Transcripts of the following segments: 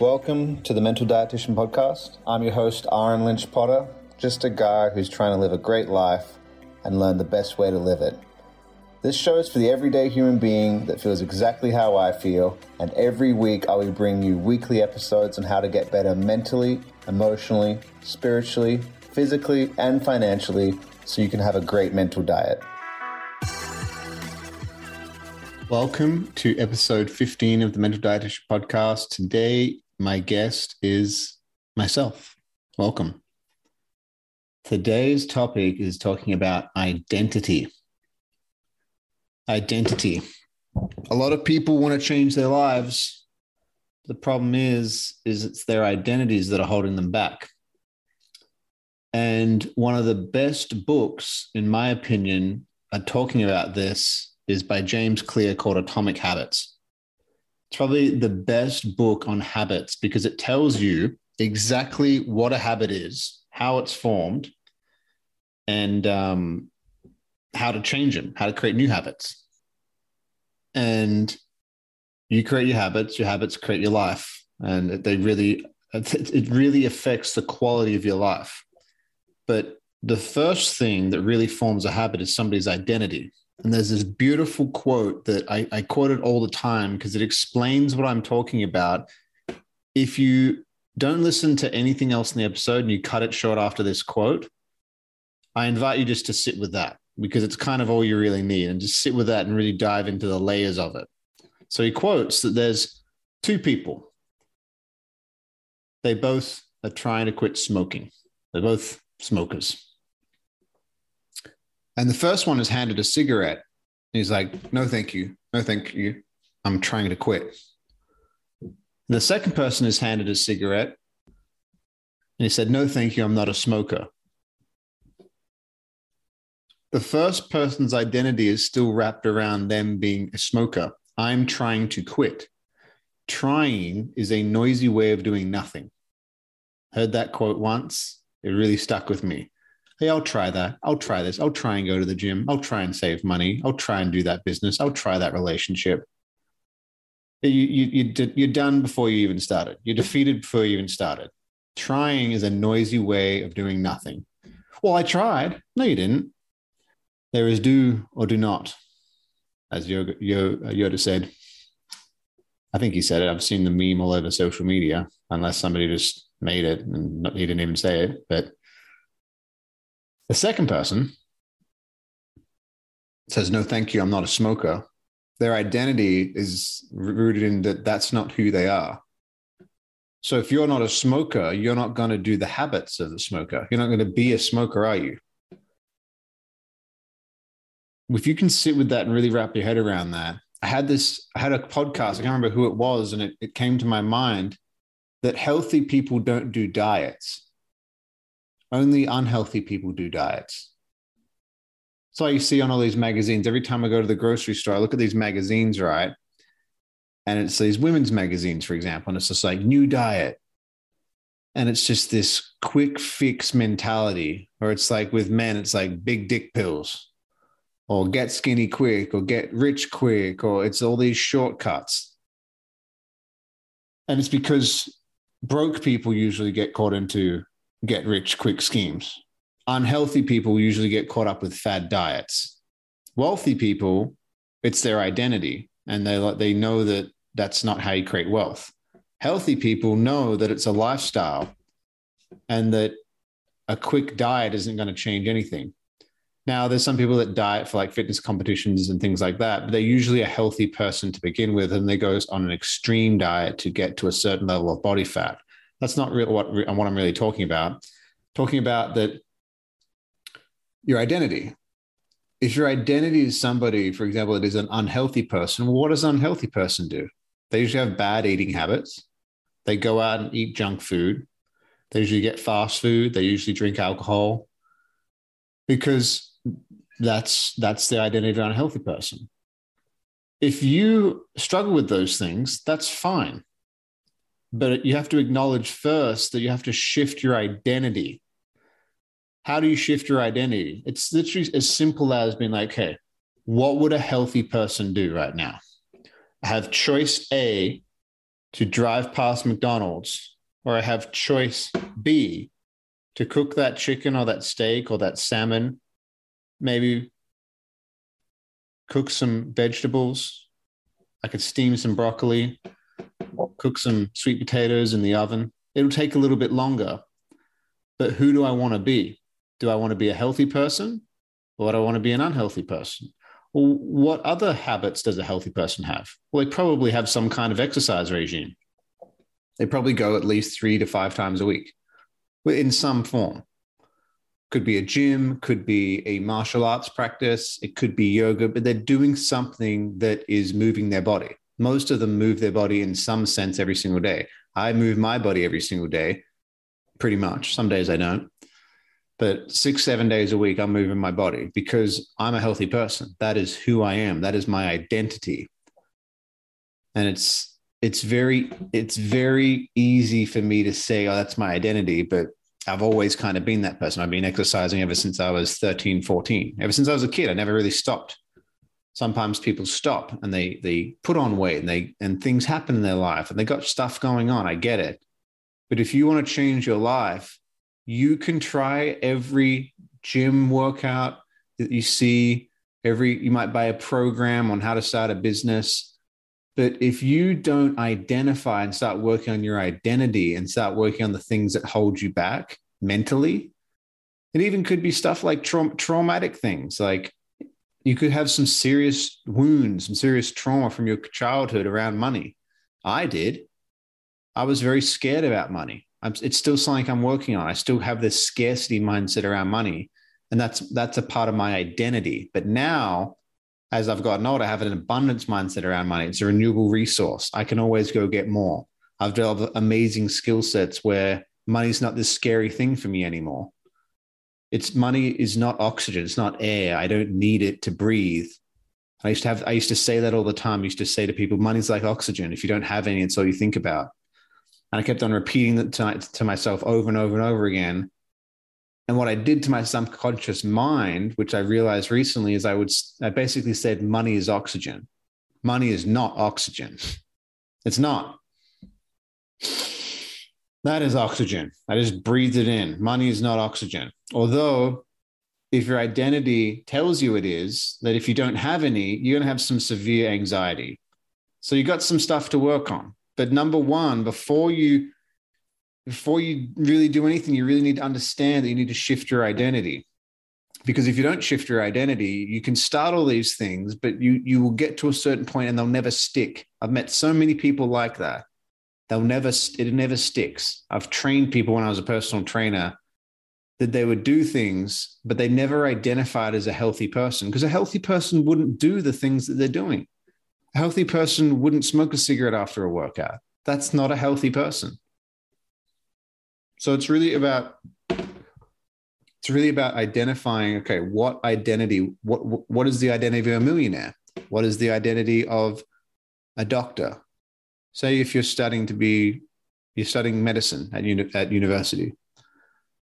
Welcome to the Mental Dietitian Podcast. I'm your host, Ahren Lynch Potter, just a guy who's trying to live a great life and learn the best way to live it. This show is for the everyday human being that feels exactly how I feel, and every week I will bring you weekly episodes on how to get better mentally, emotionally, spiritually, physically, and financially so you can have a great mental diet. Welcome to episode 15 of the Mental Dietitian Podcast. Today, my guest is myself. Welcome. Today's topic is talking about identity identity. A lot of people want to change their lives. The problem is, is it's their identities that are holding them back. And one of the best books, in my opinion, are talking about this is by James Clear called Atomic Habits. It's probably the best book on habits because it tells you exactly what a habit is, how it's formed, and um, how to change them, how to create new habits. And you create your habits, your habits create your life. And they really, it really affects the quality of your life. But the first thing that really forms a habit is somebody's identity. And there's this beautiful quote that I, I quote it all the time because it explains what I'm talking about. If you don't listen to anything else in the episode and you cut it short after this quote, I invite you just to sit with that because it's kind of all you really need and just sit with that and really dive into the layers of it. So he quotes that there's two people. They both are trying to quit smoking. They're both smokers. And the first one is handed a cigarette. And He's like, no, thank you. No, thank you. I'm trying to quit. The second person is handed a cigarette. And he said, no, thank you. I'm not a smoker the first person's identity is still wrapped around them being a smoker. I'm trying to quit. Trying is a noisy way of doing nothing. Heard that quote once. It really stuck with me. Hey, I'll try that. I'll try this. I'll try and go to the gym. I'll try and save money. I'll try and do that business. I'll try that relationship. You, you, you, you're done before you even started. You're defeated before you even started. Trying is a noisy way of doing nothing. Well, I tried. No, you didn't. There is do or do not, as Yoda, uh, Yoda said. I think he said it. I've seen the meme all over social media, unless somebody just made it and he didn't even say it. But the second person says, No, thank you. I'm not a smoker. Their identity is rooted in that that's not who they are. So if you're not a smoker, you're not going to do the habits of the smoker. You're not going to be a smoker, are you? if you can sit with that and really wrap your head around that, I had this, I had a podcast, I can't remember who it was, and it, it came to my mind that healthy people don't do diets. Only unhealthy people do diets. So you see on all these magazines. Every time I go to the grocery store, I look at these magazines, right? And it's these women's magazines, for example, and it's just like new diet. And it's just this quick fix mentality, or it's like with men, it's like big dick pills or get skinny quick or get rich quick or it's all these shortcuts. And it's because broke people usually get caught into get rich quick schemes. Unhealthy people usually get caught up with fad diets. Wealthy people, it's their identity and they they know that that's not how you create wealth. Healthy people know that it's a lifestyle and that a quick diet isn't going to change anything. Now, there's some people that diet for like fitness competitions and things like that, but they're usually a healthy person to begin with, and they go on an extreme diet to get to a certain level of body fat. That's not really what, what I'm really talking about. Talking about that your identity. If your identity is somebody, for example, that is an unhealthy person, what does an unhealthy person do? They usually have bad eating habits. They go out and eat junk food. They usually get fast food. They usually drink alcohol because that's that's the identity of an unhealthy person. If you struggle with those things, that's fine. But you have to acknowledge first that you have to shift your identity. How do you shift your identity? It's literally as simple as being like, hey, what would a healthy person do right now? I have choice A to drive past McDonald's, or I have choice B to cook that chicken or that steak or that salmon, maybe cook some vegetables. I could steam some broccoli, cook some sweet potatoes in the oven. It'll take a little bit longer. But who do I want to be? Do I want to be a healthy person or do I want to be an unhealthy person? Well, what other habits does a healthy person have? Well, they probably have some kind of exercise regime. They probably go at least three to five times a week in some form. Could be a gym, could be a martial arts practice, it could be yoga, but they're doing something that is moving their body. Most of them move their body in some sense every single day. I move my body every single day, pretty much. Some days I don't. But six, seven days a week, I'm moving my body because I'm a healthy person. That is who I am. That is my identity. And it's it's very it's very easy for me to say oh that's my identity but i've always kind of been that person i've been exercising ever since i was 13 14 ever since i was a kid i never really stopped sometimes people stop and they they put on weight and they and things happen in their life and they got stuff going on i get it but if you want to change your life you can try every gym workout that you see every you might buy a program on how to start a business but if you don't identify and start working on your identity and start working on the things that hold you back mentally, it even could be stuff like tra- traumatic things. Like you could have some serious wounds, some serious trauma from your childhood around money. I did. I was very scared about money. I'm, it's still something I'm working on. I still have this scarcity mindset around money, and that's that's a part of my identity. But now as I've gotten older, I have an abundance mindset around money. It's a renewable resource. I can always go get more. I've developed amazing skill sets where money's not this scary thing for me anymore. It's money is not oxygen. It's not air. I don't need it to breathe. I used to have, I used to say that all the time. I used to say to people, money's like oxygen. If you don't have any, it's all you think about. And I kept on repeating that to, to myself over and over and over again and what I did to my subconscious mind, which I realized recently, is I would I basically said money is oxygen. Money is not oxygen. It's not. That is oxygen. I just breathed it in. Money is not oxygen. Although, if your identity tells you it is, that if you don't have any, you're going to have some severe anxiety. So you got some stuff to work on. But number one, before you before you really do anything, you really need to understand that you need to shift your identity. Because if you don't shift your identity, you can start all these things, but you you will get to a certain point and they'll never stick. I've met so many people like that. They'll never it never sticks. I've trained people when I was a personal trainer that they would do things, but they never identified as a healthy person because a healthy person wouldn't do the things that they're doing. A healthy person wouldn't smoke a cigarette after a workout. That's not a healthy person. So it's really about it's really about identifying okay what identity what what is the identity of a millionaire what is the identity of a doctor say if you're studying to be you're studying medicine at, uni- at university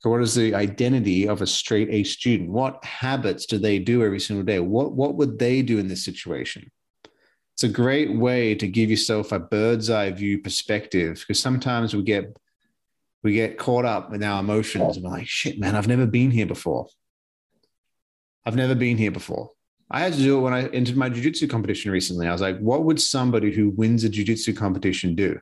so what is the identity of a straight a student what habits do they do every single day what what would they do in this situation it's a great way to give yourself a bird's eye view perspective because sometimes we get we get caught up in our emotions and we're like, shit, man, I've never been here before. I've never been here before. I had to do it when I entered my jiu-jitsu competition recently. I was like, what would somebody who wins a jiu-jitsu competition do?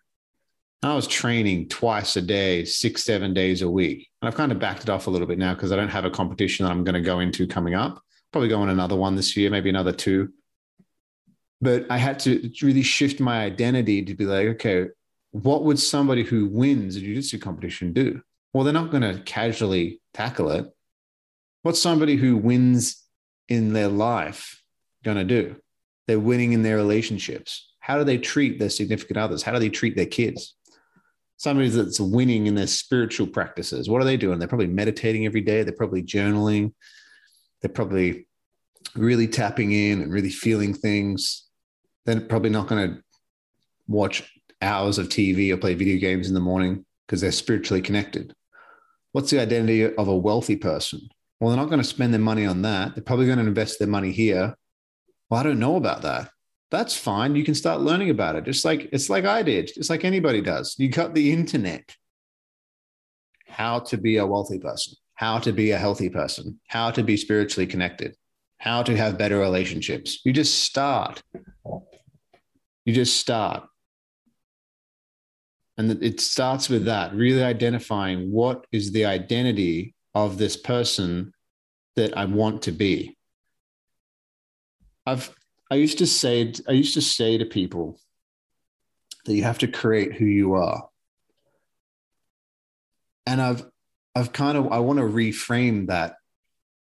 I was training twice a day, six, seven days a week. And I've kind of backed it off a little bit now because I don't have a competition that I'm going to go into coming up. Probably go on another one this year, maybe another two. But I had to really shift my identity to be like, okay, what would somebody who wins a jiu-jitsu competition do? Well, they're not going to casually tackle it. What's somebody who wins in their life going to do? They're winning in their relationships. How do they treat their significant others? How do they treat their kids? Somebody that's winning in their spiritual practices. What are they doing? They're probably meditating every day. They're probably journaling. They're probably really tapping in and really feeling things. They're probably not going to watch hours of TV or play video games in the morning because they're spiritually connected. What's the identity of a wealthy person? Well, they're not going to spend their money on that. They're probably going to invest their money here. Well, I don't know about that. That's fine. You can start learning about it. Just like it's like I did, just like anybody does. You got the internet. How to be a wealthy person, how to be a healthy person, how to be spiritually connected, how to have better relationships. You just start. You just start. And it starts with that, really identifying what is the identity of this person that I want to be. I've I used to say I used to say to people that you have to create who you are. And I've I've kind of I want to reframe that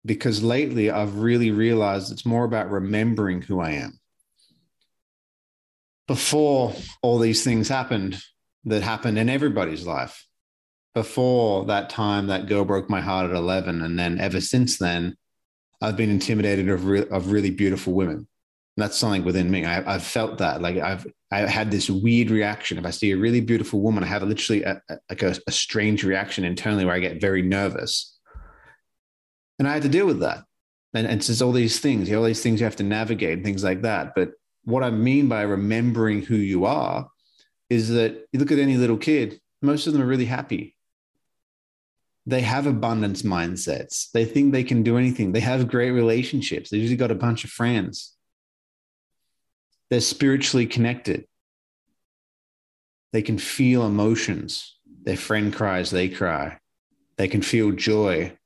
because lately I've really realized it's more about remembering who I am. Before all these things happened that happened in everybody's life, before that time that girl broke my heart at 11, and then ever since then, I've been intimidated of, re- of really beautiful women that's something within me. I, have felt that. Like I've I had this weird reaction. If I see a really beautiful woman, I have literally a, a, like a, a strange reaction internally where I get very nervous, and I had to deal with that. And, and it's all these things, all these things you have to navigate, and things like that. But what I mean by remembering who you are is that you look at any little kid. Most of them are really happy. They have abundance mindsets. They think they can do anything. They have great relationships. They've usually got a bunch of friends they're spiritually connected. They can feel emotions. Their friend cries, they cry. They can feel joy.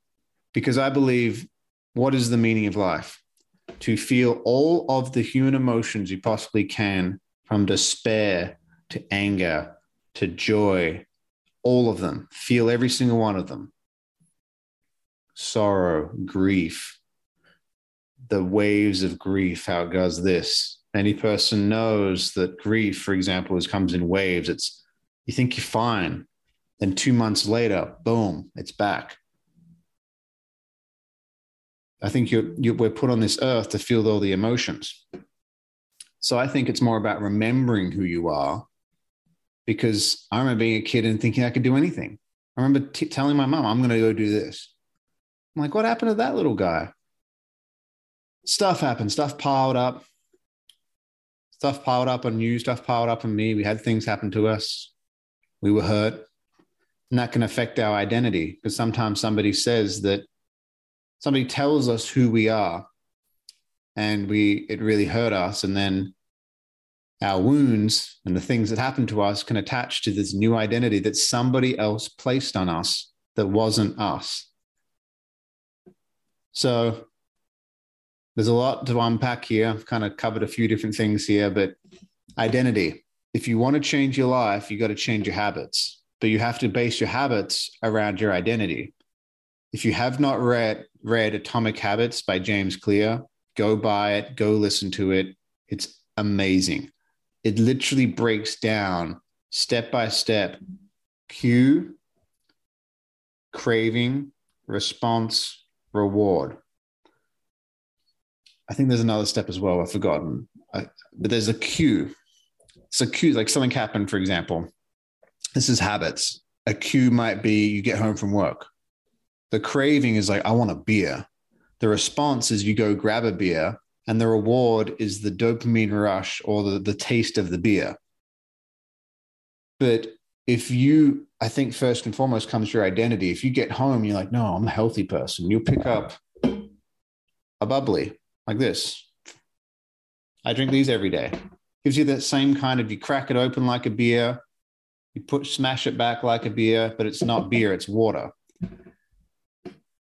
Because I believe what is the meaning of life? To feel all of the human emotions you possibly can, from despair to anger to joy, all of them. Feel every single one of them sorrow, grief, the waves of grief, how it goes this, any person knows that grief, for example, is comes in waves. It's you think you're fine, then two months later, boom, it's back. I think you're, you're, we're put on this earth to feel all the emotions. So I think it's more about remembering who you are, because I remember being a kid and thinking I could do anything. I remember t- telling my mom, "I'm going to go do this." I'm like, "What happened to that little guy?" Stuff happened. Stuff piled up stuff piled up on you, stuff piled up on me. We had things happen to us. We were hurt. And that can affect our identity because sometimes somebody says that somebody tells us who we are and we it really hurt us. And then our wounds and the things that happened to us can attach to this new identity that somebody else placed on us that wasn't us. So there's a lot to unpack here. I've kind of covered a few different things here, but identity. If you want to change your life, you got to change your habits, but you have to base your habits around your identity. If you have not read read Atomic Habits by James Clear, go buy it, go listen to it. It's amazing. It literally breaks down step by step cue, craving, response, reward. I think there's another step as well. I've forgotten, I, but there's a cue. So cue, like something happened, for example. This is habits. A cue might be you get home from work. The craving is like, I want a beer. The response is you go grab a beer, and the reward is the dopamine rush or the, the taste of the beer. But if you, I think first and foremost comes your identity. If you get home, you're like, no, I'm a healthy person. You'll pick up a bubbly like this. I drink these every day. Gives you that same kind of you crack it open like a beer, you put smash it back like a beer, but it's not beer, it's water.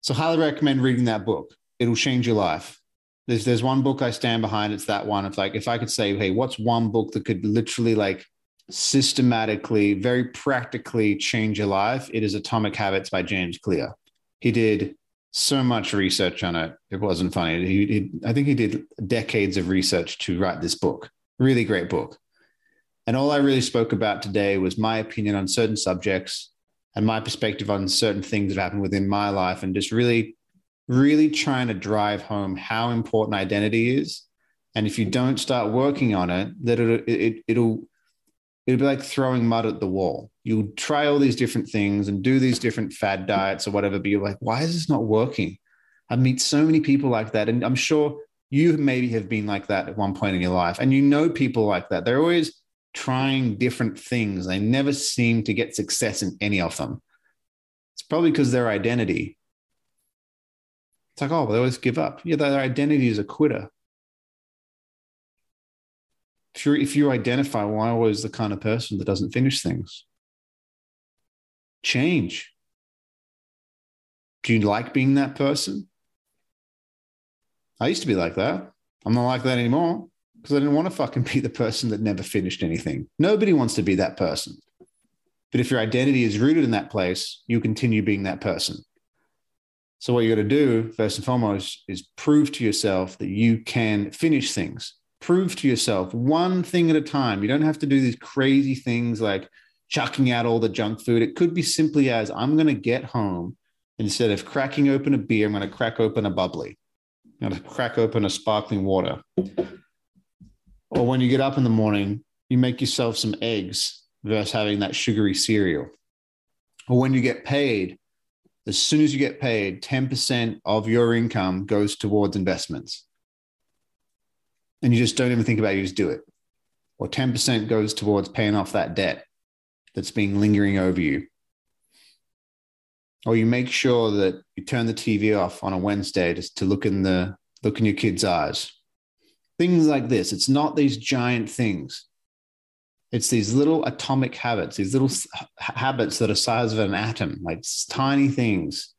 So highly recommend reading that book. It'll change your life. There's there's one book I stand behind. It's that one. It's like if I could say, hey, what's one book that could literally like systematically, very practically change your life? It is Atomic Habits by James Clear. He did so much research on it. It wasn't funny. He, he, I think he did decades of research to write this book. Really great book. And all I really spoke about today was my opinion on certain subjects and my perspective on certain things that happened within my life and just really, really trying to drive home how important identity is. And if you don't start working on it, that it, it, it'll it'd be like throwing mud at the wall. You'll try all these different things and do these different fad diets or whatever, but you're like, why is this not working? I meet so many people like that. And I'm sure you maybe have been like that at one point in your life, and you know people like that. They're always trying different things. They never seem to get success in any of them. It's probably because their identity. It's like, oh, they always give up. Yeah, their identity is a quitter. If you if you identify, well, I was the kind of person that doesn't finish things. Change. Do you like being that person? I used to be like that. I'm not like that anymore because I didn't want to fucking be the person that never finished anything. Nobody wants to be that person. But if your identity is rooted in that place, you continue being that person. So, what you got to do, first and foremost, is prove to yourself that you can finish things. Prove to yourself one thing at a time. You don't have to do these crazy things like chucking out all the junk food. It could be simply as I'm going to get home instead of cracking open a beer, I'm going to crack open a bubbly. I'm going to crack open a sparkling water. Or when you get up in the morning, you make yourself some eggs versus having that sugary cereal. Or when you get paid, as soon as you get paid, 10% of your income goes towards investments. And you just don't even think about it, you just do it. Or 10% goes towards paying off that debt that's been lingering over you. Or you make sure that you turn the TV off on a Wednesday just to look in the look in your kid's eyes things like this. It's not these giant things. It's these little atomic habits, these little habits that are size of an atom, like tiny things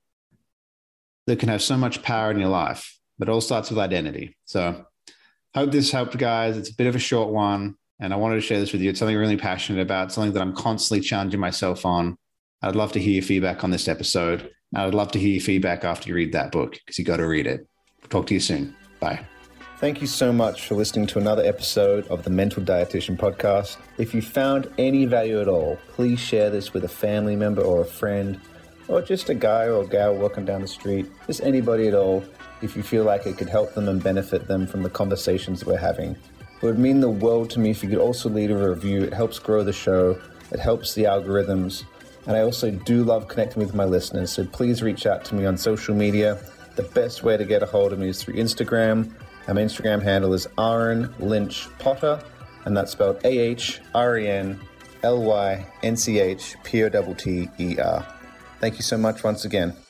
that can have so much power in your life. But it all starts with identity. So, hope this helped, guys. It's a bit of a short one, and I wanted to share this with you. It's something I'm really passionate about, something that I'm constantly challenging myself on. I'd love to hear your feedback on this episode. I'd love to hear your feedback after you read that book because you got to read it. Talk to you soon. Bye. Thank you so much for listening to another episode of the Mental Dietitian Podcast. If you found any value at all, please share this with a family member or a friend, or just a guy or a gal walking down the street, just anybody at all, if you feel like it could help them and benefit them from the conversations we're having. It would mean the world to me if you could also leave a review. It helps grow the show, it helps the algorithms, and I also do love connecting with my listeners, so please reach out to me on social media. The best way to get a hold of me is through Instagram my Instagram handle is Ahren Lynch Potter, and that's spelled A H R E N L Y N C H P O T T E R. Thank you so much once again.